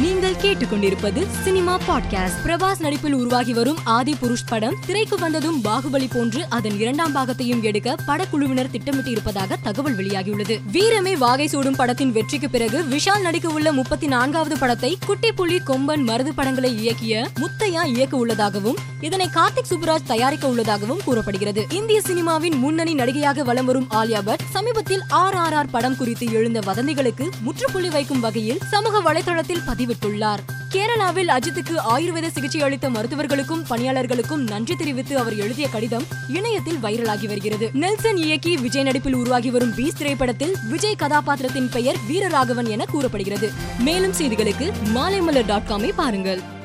நீங்கள் கேட்டுக்கொண்டிருப்பது cinema podcast. Prabhas நடிப்பில் உருவாகி வரும் ஆதி புருஷ் படம் திரைக்கு வந்ததும் பாகுபலி போன்று அதன் இரண்டாம் பாகத்தையும் எடுக்க படக்குழுவினர் திட்டமிட்டு இருப்பதாக தகவல் வெளியாகியுள்ளது. வீரமே வாகை சூடும் படத்தின் வெற்றிக்கு பிறகு விஷால் நடிக்க உள்ள முப்பத்தி நான்காவது படத்தை குட்டி புலி கொம்பன் மருது படங்களை இயக்கிய முத்தையா இயக்க உள்ளதாகவும் இதனை கார்த்திக் சுப்புராஜ் தயாரிக்க உள்ளதாகவும் கூறப்படுகிறது. இந்திய சினிமாவின் முன்னணி நடிகையாக வலம் வரும் ஆலியா பட் சமீபத்தில் ஆர் ஆர் ஆர் படம் குறித்து எழுந்த வதந்திகளுக்கு முற்றுப்புள்ளி வைக்கும் வகையில் சமூக வலைதளத்தில் தெரிவித்துள்ளார். கேரளாவில் அஜித்துக்கு ஆயுர்வேத சிகிச்சை அளித்த மருத்துவர்களுக்கும் பணியாளர்களுக்கும் நன்றி தெரிவித்து அவர் எழுதிய கடிதம் இணையத்தில் வைரலாகி வருகிறது. நெல்சன் இயக்கி விஜய் நடிப்பில் உருவாகி வரும் பீஸ் திரைப்படத்தில் விஜய் கதாபாத்திரத்தின் பெயர் வீரராகவன் என கூறப்படுகிறது. மேலும் செய்திகளுக்கு மாலைமலர் டாட் காமை பாருங்கள்.